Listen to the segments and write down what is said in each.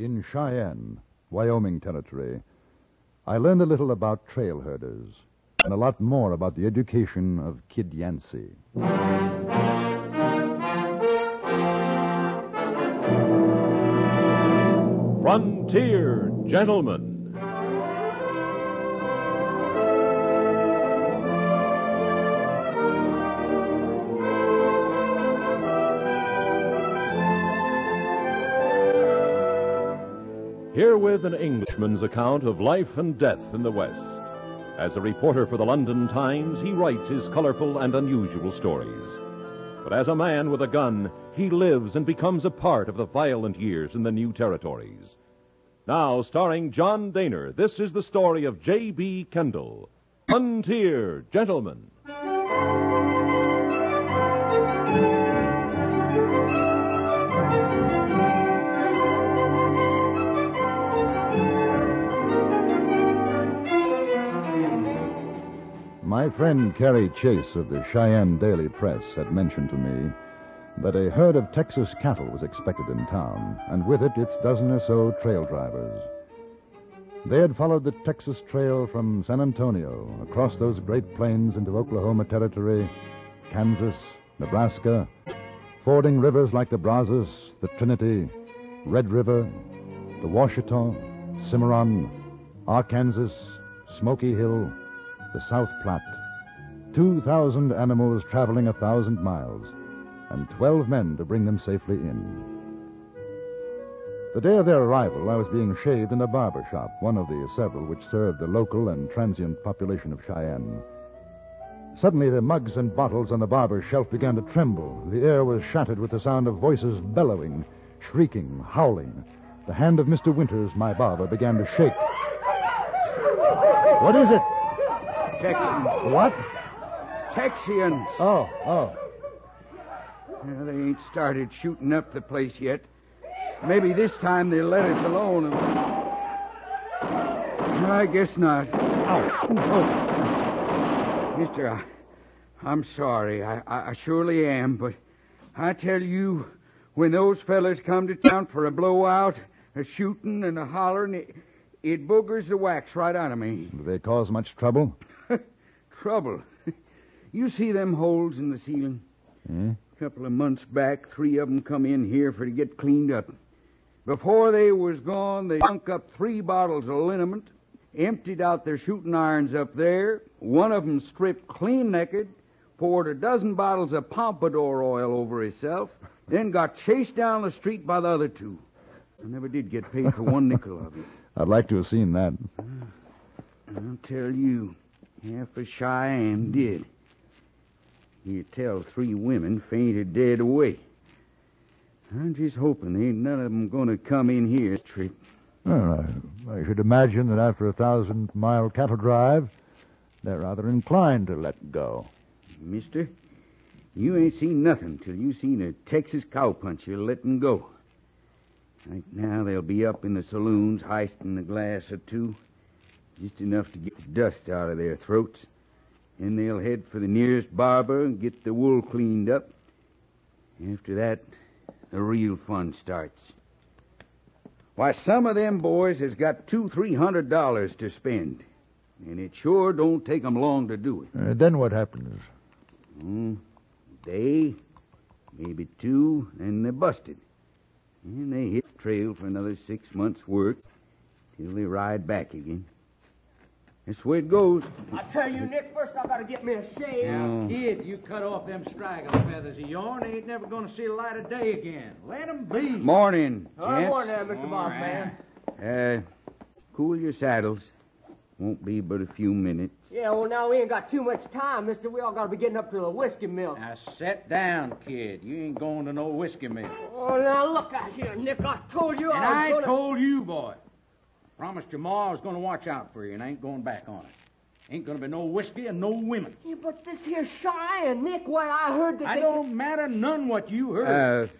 In Cheyenne, Wyoming Territory, I learned a little about trail herders and a lot more about the education of Kid Yancey. Frontier Gentleman. Herewith an Englishman's account of life and death in the West. As a reporter for the London Times, he writes his colorful and unusual stories. But as a man with a gun, he lives and becomes a part of the violent years in the new territories. Now, starring John Dehner, this is the story of J.B. Kendall, Frontier Gentleman. My friend Carrie Chase of the Cheyenne Daily Press had mentioned to me that a herd of Texas cattle was expected in town, and with it its dozen or so trail drivers. They had followed the Texas Trail from San Antonio across those great plains into Oklahoma Territory, Kansas, Nebraska, fording rivers like the Brazos, the Trinity, Red River, the Washita, Cimarron, Arkansas, Smoky Hill, the South Platte. Two thousand animals traveling a thousand miles, and twelve men to bring them safely in. The day of their arrival, I was being shaved in a barber shop, one of the several which served the local and transient population of Cheyenne. Suddenly, the mugs and bottles on the barber's shelf began to tremble. The air was shattered with the sound of voices bellowing, shrieking, howling. The hand of Mr. Winters, my barber, began to shake. What is it? Texans. What? Texians. Oh, oh. Yeah, they ain't started shooting up the place yet. Maybe this time they'll let us alone. I guess not. Oh. Mister, I, I'm sorry. I, I, I surely am, but I tell you, when those fellas come to town for a blowout, a shooting and a hollering, it, it boogers the wax right out of me. Do they cause much trouble? Trouble. You see them holes in the ceiling? Hmm? A couple of months back, three of 'em come in here for to get cleaned up. Before they was gone, they sunk up three bottles of liniment, emptied out their shooting irons up there. One of 'em stripped clean naked, poured a dozen bottles of pompadour oil over himself, then got chased down the street by the other two. I never did get paid for one nickel of it. I'd like to have seen that. I'll tell you, half of Cheyenne did. You tell three women fainted dead away. I'm just hoping there ain't none of 'em going to come in here trip. Well, I, I should imagine that after a thousand mile cattle drive, they're rather inclined to let go. Mister, you ain't seen nothing till you seen a Texas cowpuncher letting go. Right now they'll be up in the saloons heisting a glass or two, just enough to get the dust out of their throats. Then they'll head for the nearest barber and get the wool cleaned up. After that, the real fun starts. Why, some of them boys has got two, three hundred dollars to spend, and it sure don't take 'em long to do it. Uh, then what happens? Hmm. Day, maybe two, and they're busted. And they hit the trail for another six months' work till they ride back again. That's the way it goes. I tell you, Nick, first I gotta get me a shave. Oh. Kid, you cut off them straggler feathers of yourn, they ain't never gonna see the light of day again. Let Let 'em be. Morning, Oh, gents. morning there, Mr. Boss Man. Uh, cool your saddles. Won't be but a few minutes. Yeah, well, now we ain't got too much time, mister. We all gotta be getting up to the whiskey mill. Now sit down, kid. You ain't going to no whiskey mill. Oh, now look out here, Nick. I told you And I I gonna... told you, boy. Promised your ma I was gonna watch out for you and I ain't going back on it. Ain't gonna be no whiskey and no women. Yeah, but this here Cheyenne Nick, why, I heard that I they... don't matter none what you heard. Uh,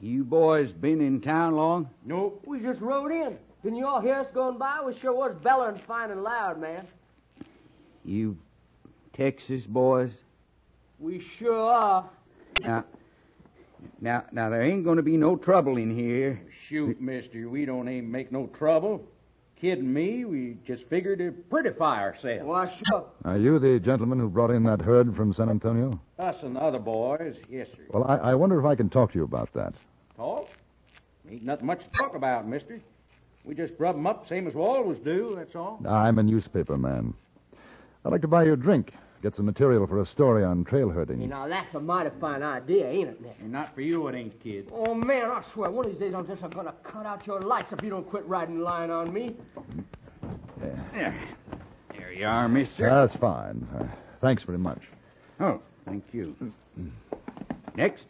you boys been in town long? nope. We just rode in. Didn't you all hear us going by? We sure was bellowing fine and loud, man. You Texas boys? We sure are. Now, Now, now there ain't going to be no trouble in here. Shoot, mister, we don't aim to make no trouble. Kidding me, we just figured to prettify ourselves. Why, sure. Are you the gentleman who brought in that herd from San Antonio? Us and the other boys, yes, sir. Well, I, I wonder if I can talk to you about that. Talk? Ain't nothing much to talk about, mister. We just rub 'em up same as we always do, that's all. I'm a newspaper man. I'd like to buy you a drink. Get some material for a story on trail herding. You know, that's a mighty fine idea, ain't it, Nick? And not for you, it ain't, kid. Oh, man, I swear, one of these days I'm just going to cut out your lights if you don't quit riding line on me. There. There you are, mister. That's fine. Uh, thanks very much. Oh, thank you. Next.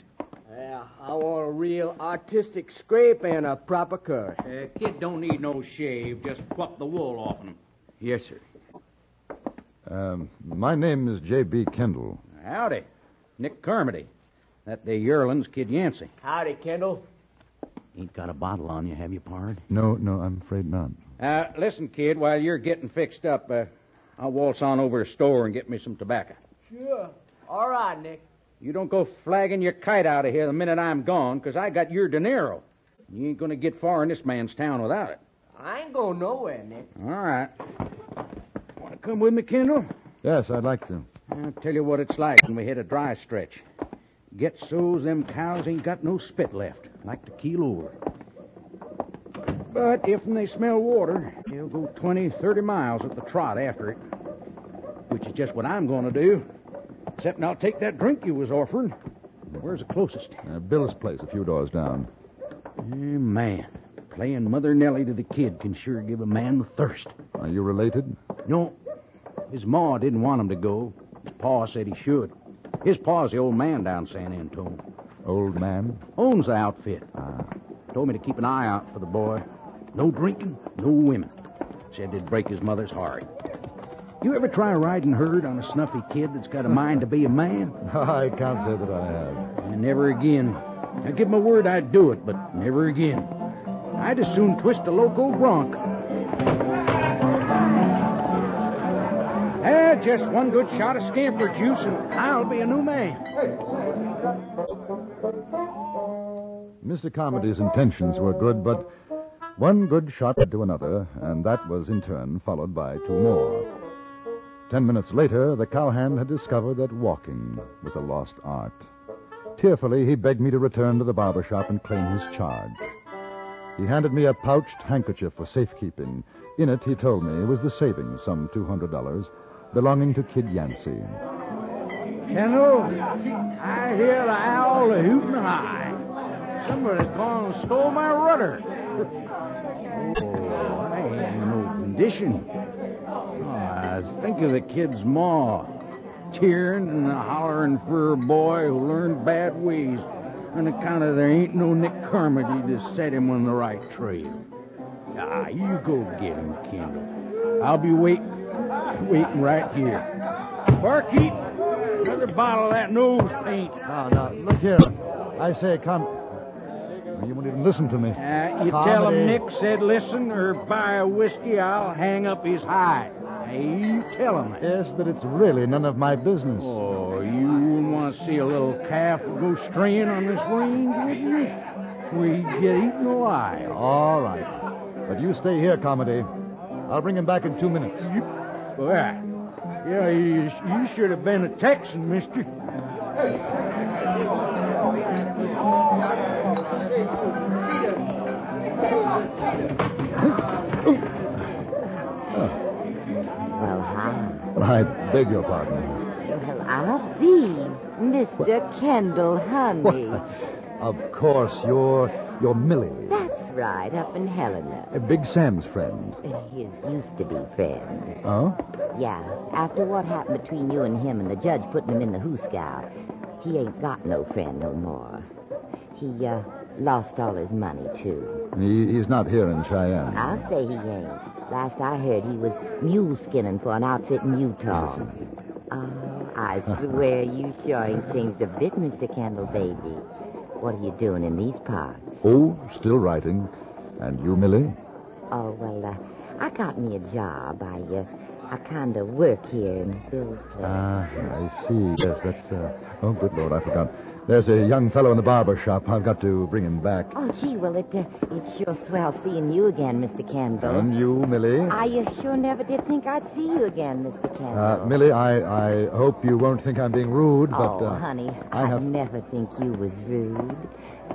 Yeah, I want a real artistic scrape and a proper curry. Uh, kid don't need no shave, just pluck the wool off him. Yes, sir. Um, my name is J.B. Kendall. Howdy. Nick Carmody. That the yearling's Kid Yancey. Howdy, Kendall. Ain't got a bottle on you, have you, Pard? No, no, I'm afraid not. Uh, listen, kid, while you're getting fixed up, uh, I'll waltz on over to the store and get me some tobacco. Sure. All right, Nick. You don't go flagging your kite out of here the minute I'm gone, 'cause I got your dinero. You ain't gonna get far in this man's town without it. I ain't going nowhere, Nick. All right. Come with me, Kendall? Yes, I'd like to. I'll tell you what it's like when we hit a dry stretch. Get so's them cows ain't got no spit left, like the keel over. But if they smell water, they'll go 20, 30 miles at the trot after it. Which is just what I'm going to do. Except I'll take that drink you was offering. Where's the closest? Uh, Bill's place, a few doors down. Eh, man, playing Mother Nellie to the kid can sure give a man the thirst. Are you related? No, his ma didn't want him to go. His pa said he should. His pa's the old man down San Antone. Old man? Owns the outfit. Ah. Told me to keep an eye out for the boy. No drinking, no women. Said it'd break his mother's heart. You ever try riding herd on a snuffy kid that's got a mind to be a man? I can't say that I have. And never again. I give my word I'd do it, but never again. I'd as soon twist a loco bronc. Eh, just one good shot of scamper juice, and I'll be a new man. Mr. Carmody's intentions were good, but one good shot led to another, and that was in turn followed by two more. Ten minutes later, the cowhand had discovered that walking was a lost art. Tearfully, he begged me to return to the barber shop and claim his charge. He handed me a pouched handkerchief for safekeeping. In it, he told me, was the savings, some $200, belonging to Kid Yancey. Kendall, I hear the owl a hooting high. Somebody's gone and stole my rudder. oh, I ain't in no condition. Oh, I think of the kid's ma, tearing and hollering for her boy who learned bad ways on account of there ain't no Nick Carmody to set him on the right trail. Ah, you go get him, Kendall. I'll be waiting, waiting right here. Barkeep, another bottle of that nose paint. Now, now, look here. I say, come. You won't even listen to me. Uh, you tell him Nick said listen, or buy a whiskey, I'll hang up his hide. Hey, you tell him that. Yes, but it's really none of my business. Oh, you wouldn't want to see a little calf go straying on this range, would you? We'd get eaten alive. All right. But you stay here, Carmody. I'll bring him back in two minutes. Well, yeah, you, you should have been a Texan, mister. Well, hi. I beg your pardon. Well, I'll be Mr. Kendall Honey. Of course, you're you're Millie, That's right, up in Helena. a Big Sam's friend. His used to be friend. Oh? Yeah, after what happened between you and him and the judge putting him in the hoosegow, he ain't got no friend no more. He, uh, lost all his money, too. He, he's not here in Cheyenne. I'll say he ain't. Last I heard, he was mule skinning for an outfit in Utah. Oh, I swear you sure ain't changed a bit, Mr. Kendall, baby. What are you doing in these parts? Oh, still writing. And you, Millie? Oh, well, uh, I got me a job. I, uh, I kind of work here in Bill's place. Ah, I see. Yes, that's. Uh... Oh, good Lord, I forgot. There's a young fellow in the barber shop. I've got to bring him back. Oh, gee, well, it, uh, it's sure swell seeing you again, Mr. Kendall. And you, Millie? I uh, sure never did think I'd see you again, Mr. Kendall. Uh, Millie, I, I hope you won't think I'm being rude, but. oh, uh, honey, I I'd never think you was rude.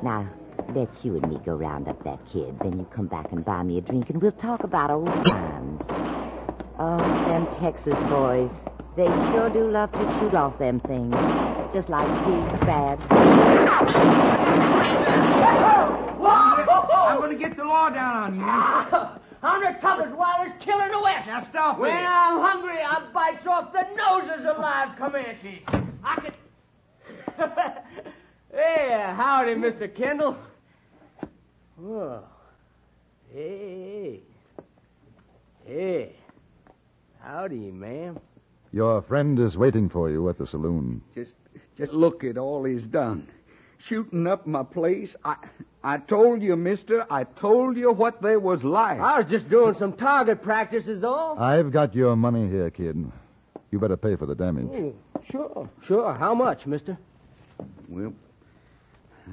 Now, let's you and me go round up that kid. Then you come back and buy me a drink, and we'll talk about old times. Oh, them Texas boys. They sure do love to shoot off them things. Just like pigs bad. I'm going to get the law down on you. I'm the toughest, wildest killer in the West. Now stop when it. I'm hungry, I bites off the noses of live Comanches. I could. hey, howdy, Mr. Kendall. Whoa. Hey. Hey. Howdy, ma'am. Your friend is waiting for you at the saloon. Just, just look at all he's done. Shooting up my place. I, I told you, mister. I told you what they was like. I was just doing some target practice, is all. I've got your money here, kid. You better pay for the damage. Oh, sure, sure. How much, mister? Well,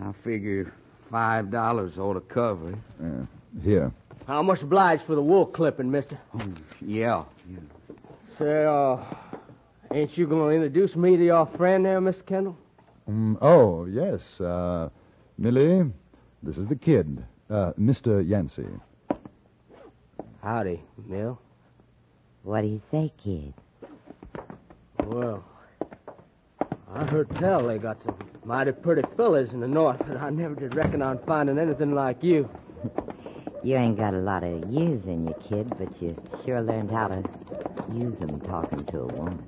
I figure five dollars ought to cover it. Uh, here. How much obliged for the wool clipping, mister? Yeah. Say, uh, ain't you going to introduce me to your friend there, Mr. Kendall? Um, oh, yes. Uh, Millie, this is the kid, uh, Mr. Yancey. Howdy, Mill. What do you say, kid? Well, I heard tell they got some mighty pretty fellas in the north, but I never did reckon on finding anything like you. You ain't got a lot of years in you, kid, but you sure learned how to use 'em talking to a woman.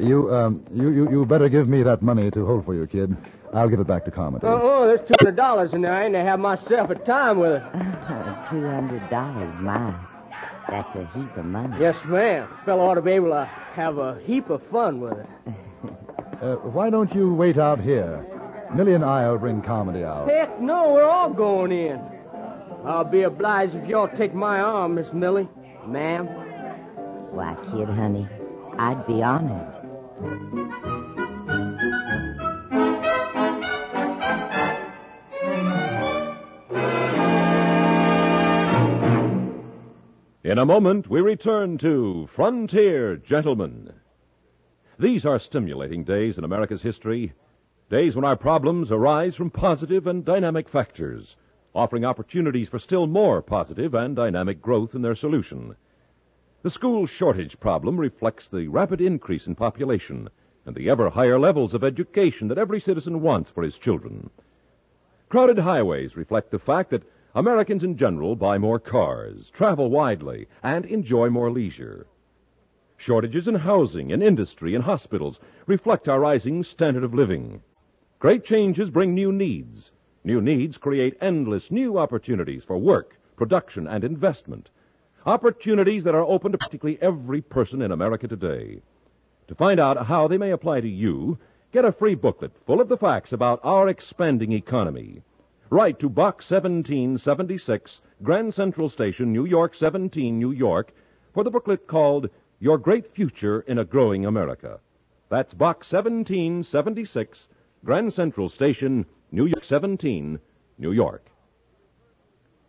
You, um, you, you, you better give me that money to hold for you, kid. I'll give it back to Carmody. Oh, oh there's two hundred dollars in there. I ain't to have myself a time with it. Two hundred dollars, my. That's a heap of money. Yes, ma'am. Fellow ought to be able to have a heap of fun with it. Uh, why don't you wait out here? Millie and I'll bring Carmody out. Heck no, we're all going in. I'll be obliged if y'all take my arm, Miss Millie. Ma'am. Why, kid, honey, I'd be honored. In a moment, we return to Frontier Gentleman. These are stimulating days in America's history, days when our problems arise from positive and dynamic factors, offering opportunities for still more positive and dynamic growth in their solution. The school shortage problem reflects the rapid increase in population and the ever higher levels of education that every citizen wants for his children. Crowded highways reflect the fact that Americans in general buy more cars, travel widely, and enjoy more leisure. Shortages in housing, in industry, and hospitals reflect our rising standard of living. Great changes bring new needs. New needs create endless new opportunities for work, production, and investment. Opportunities that are open to practically every person in America today. To find out how they may apply to you, get a free booklet full of the facts about our expanding economy. Write to Box 1776, Grand Central Station, New York 17, New York, for the booklet called Your Great Future in a Growing America. That's Box 1776, Grand Central Station, New York 17, New York.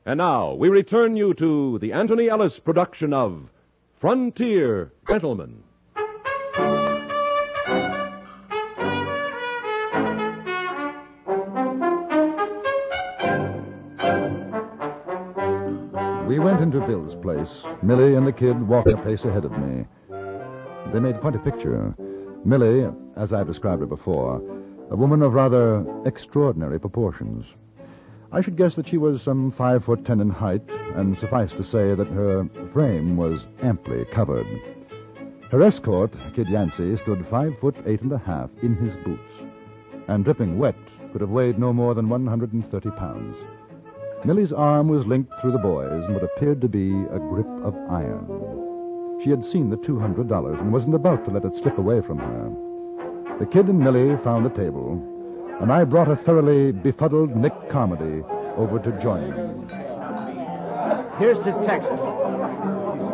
And now we return you to the Anthony Ellis production of Frontier Gentleman. We went into Bill's place. Millie and the kid walked a pace ahead of me. They made quite a picture. Millie, as I've described her before, a woman of rather extraordinary proportions. I should guess that she was some five foot ten in height, and suffice to say that her frame was amply covered. Her escort, Kid Yancey, stood five foot eight and a half in his boots, and dripping wet could have weighed no more than 130 pounds. Millie's arm was linked through the boy's in what appeared to be a grip of iron. She had seen the $200 and wasn't about to let it slip away from her. The kid and Millie found a table, and I brought a thoroughly befuddled Nick Carmody over to join me. Here's to Texas.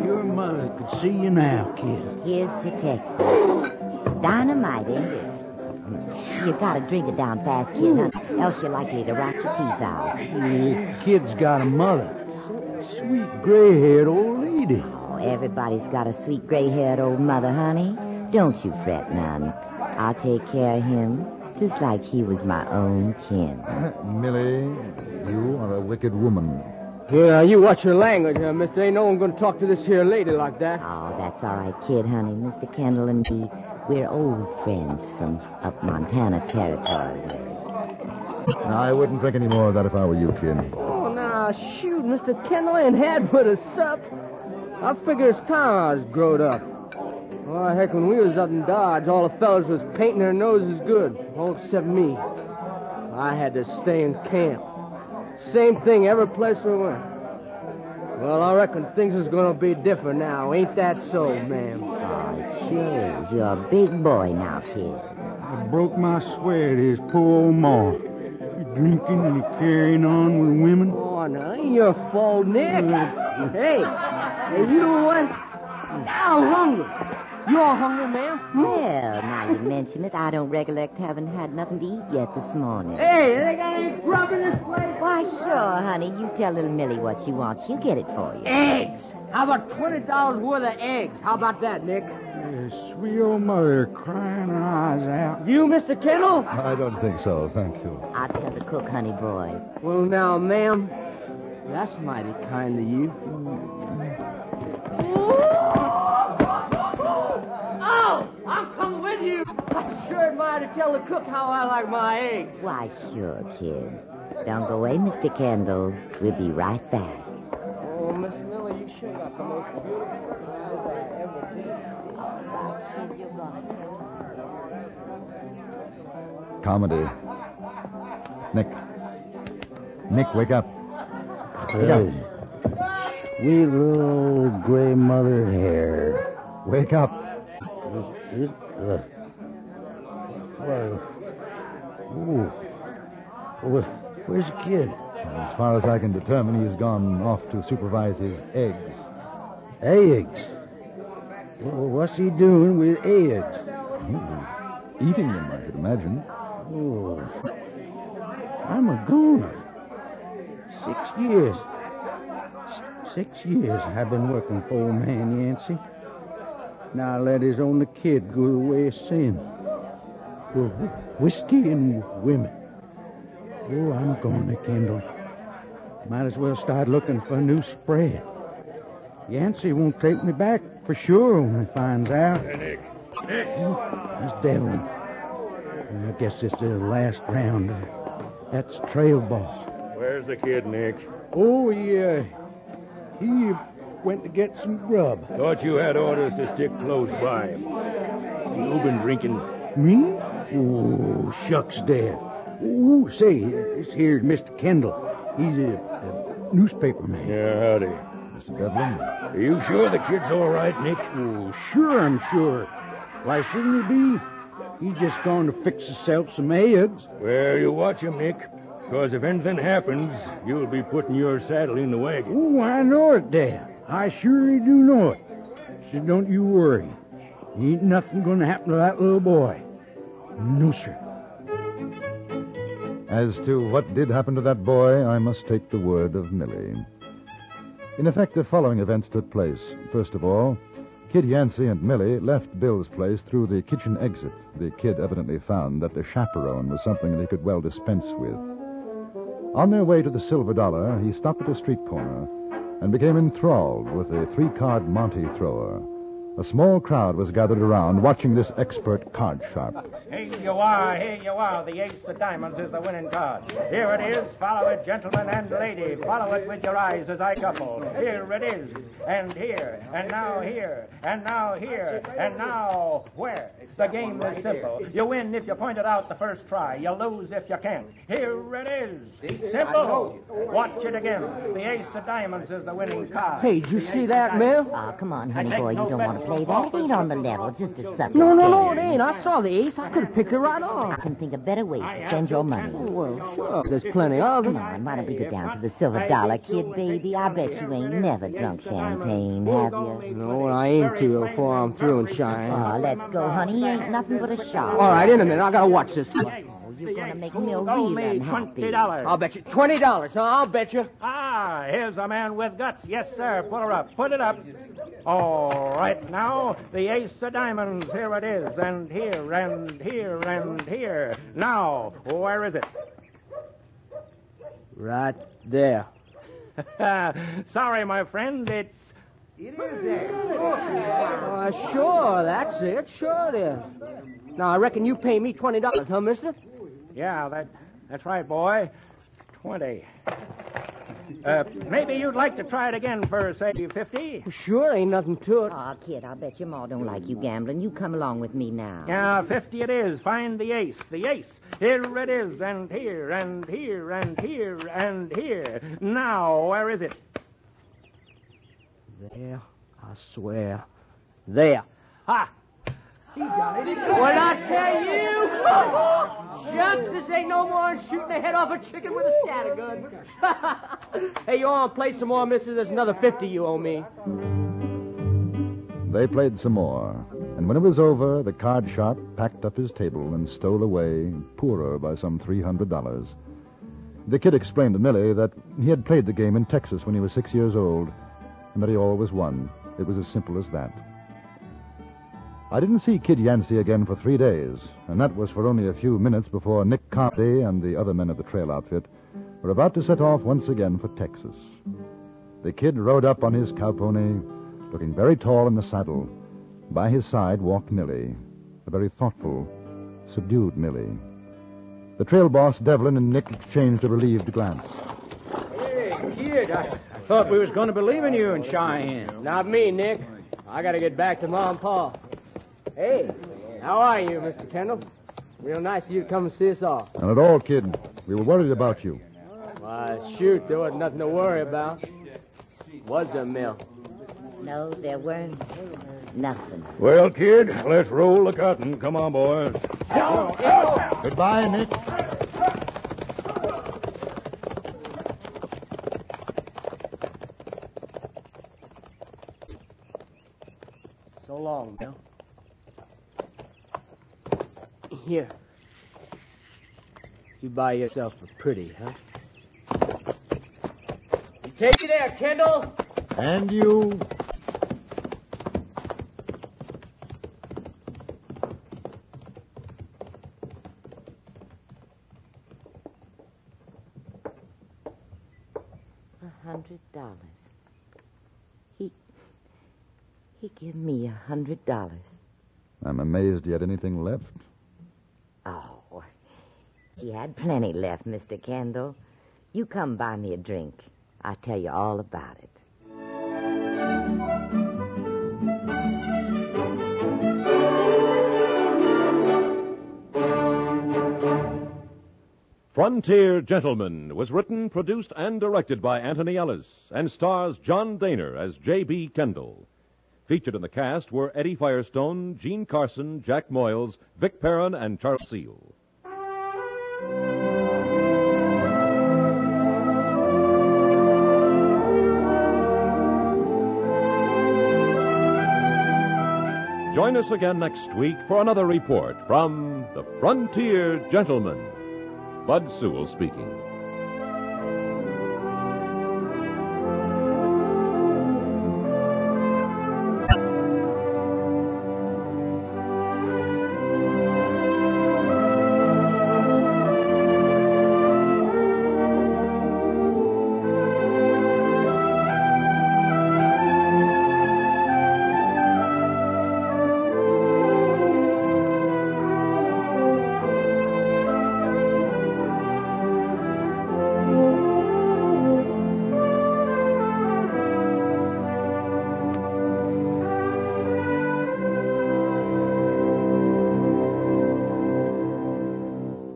Your mother could see you now, kid. Here's to Texas. Dynamite, ain't it? You gotta drink it down fast, kid, huh? Else you're likely to rot your teeth out. The kid's got a mother. Sweet gray-haired old lady. Oh, everybody's got a sweet gray-haired old mother, honey. Don't you fret none. I'll take care of him, just like he was my own kin. Millie, you are a wicked woman. Yeah, you watch your language, huh, mister? Ain't no one gonna talk to this here lady like that. Oh, that's all right, kid, honey. Mr. Kendall and me, we're old friends from up Montana territory. Now, I wouldn't drink any more of that if I were you, kid. Oh, now, shoot, Mr. Kendall ain't had but a sup. I figure it's time I was growed up. Oh, heck, when we was up in Dodge, all the fellas was painting their noses good, all except me. I had to stay in camp. Same thing every place we went. Well, I reckon things is gonna be different now. Ain't that so, ma'am? Oh, it sure is. You're a big boy now, kid. I broke my sweat, his poor old ma. You drinking and you carrying on with women. Oh, now, ain't your fault, Nick. Uh, hey, hey, you know what? Mm. I'm hungry. You're hungry, ma'am? Well, now you mention it, I don't recollect having had nothing to eat yet this morning. Hey, they got any grub in this place? Why, sure, honey. You tell little Millie what she wants. She'll get it for you. Eggs. How about twenty dollars worth of eggs? How about that, Nick? His sweet old mother crying her eyes out. You, Mr. Kendall? I don't think so, thank you. I'll tell the cook, honey boy. Well, now, ma'am, that's mighty kind of you. Oh, I'm coming with you. I sure admire to tell the cook how I like my eggs. Why, sure, kid. Don't go away, Mr. Kendall. We'll be right back. Oh, Miss Miller, you sure got the most beautiful eyes I ever did. Carmody. Nick. Nick, wake up. Wake up. Sweet little gray mother hair. Wake up. Is, is, uh, well, ooh. Well, where's the kid? As far as I can determine, he's gone off to supervise his eggs. Eggs. Well, what's he doing with eggs? Hmm. Eating them, I could imagine. Oh, I'm a goner. Six years. S- Six years I've been working for old man Yancey. Now let his only kid go the way of sin. Whiskey and women. Oh, I'm going to Kendall. Might as well start looking for a new spread. Yancey won't take me back for sure when he finds out. Nick. Nick! That's Devlin. I guess this is the last round. That's trail boss. Where's the kid, Nick? Oh, yeah. Uh, he went to get some grub. Thought you had orders to stick close by him. You been drinking? Me? Oh, shucks, Dad. Oh, say, this here's Mr. Kendall. He's a, a newspaper man. Yeah, howdy. Mr. Devlin? Are you sure the kid's all right, Nick? Oh, sure, I'm sure. Why shouldn't he be? He's just going to fix himself some eggs. Well, you watch him, Nick. Because if anything happens, you'll be putting your saddle in the wagon. Oh, I know it, Dad. I surely do know it. So don't you worry. Ain't nothing going to happen to that little boy. No, sir. As to what did happen to that boy, I must take the word of Millie. In effect, the following events took place. First of all, Kid Yancey and Millie left Bill's place through the kitchen exit. The kid evidently found that the chaperone was something that he could well dispense with. On their way to the Silver Dollar, he stopped at a street corner and became enthralled with a three card Monte thrower. A small crowd was gathered around watching this expert card sharp. Here you are, here you are. The ace of diamonds is the winning card. Here it is. Follow it, gentlemen and lady. Follow it with your eyes as I couple. Here it is. And here. And now here. And now here. And now where? The game is simple. You win if you point it out the first try. You lose if you can't. Here it is. Simple. Watch it again. The ace of diamonds is the winning card. Hey, did you see that, ma'am? Oh, ah, come on, honey boy. You don't want to play that. It ain't on the level. Just a sucker. No, no, no, it ain't. I saw the ace. I could have picked it right I can think of better ways to spend your money. chance. Well, sure. There's plenty of them. Come on, why don't we go down to the Silver Dollar Kid, baby? I bet you ain't never drunk champagne, have you? No, I aim to before I'm through and Cheyenne. Oh, let's go, honey. He ain't nothing but a shark. All right, in a minute. I gotta watch this. Oh, you're gonna make me Who's real me unhappy. twenty dollars. I'll bet you twenty dollars. Huh? I'll bet you. Ah, here's a man with guts. Yes, sir. Pull her up. Put it up. All right, now, the ace of diamonds. Here it is. And here, and here, and here. Now, where is it? Right there. Sorry, my friend. It's. It is there. Uh, sure, that's it. Sure it is. Now, I reckon you pay me twenty dollars, huh, mister? Yeah, that, that's right, boy. Twenty. Uh, maybe you'd like to try it again for, say, fifty? Sure, ain't nothing to it. Oh, kid, I bet your ma don't like you gambling. You come along with me now. Yeah, fifty it is. Find the ace. The ace. Here it is, and here, and here, and here, and here. Now, where is it? There, I swear. There. Ha! What I tell you? Shucks, this ain't no more than shooting the head off a chicken with a scatter gun. hey, you want to play some more, mister? There's another 50 you owe me. They played some more, and when it was over, the card sharp packed up his table and stole away, poorer by some $300. The kid explained to Millie that he had played the game in Texas when he was six years old, and that he always won. It was as simple as that. I didn't see Kid Yancey again for three days, and that was for only a few minutes before Nick Carmody and the other men of the trail outfit were about to set off once again for Texas. The kid rode up on his cowpony, looking very tall in the saddle. By his side walked Millie, a very thoughtful, subdued Millie. The trail boss, Devlin, and Nick exchanged a relieved glance. Hey, kid, I, I thought we was going to be leaving you in Cheyenne. Not me, Nick. I got to get back to Mom and Pa. Hey, how are you, Mr. Kendall? Real nice of you to come and see us off. Not at all, kid. We were worried about you. Why, shoot, there wasn't nothing to worry about. Was there, Mill? No, there weren't nothing. Well, kid, let's roll the cotton. Come on, boys. Goodbye, Nick. So long, Mill. Here. You buy yourself a pretty, huh? You take it there, Kendall. And you. A hundred dollars. He he give me a hundred dollars. I'm amazed he had anything left. He had plenty left, Mr. Kendall. You come buy me a drink. I'll tell you all about it. Frontier Gentleman was written, produced, and directed by Anthony Ellis and stars John Dehner as J.B. Kendall. Featured in the cast were Eddie Firestone, Gene Carson, Jack Moyles, Vic Perrin, and Charles Seel. Join us again next week for another report from the Frontier Gentleman. Bud Sewell speaking.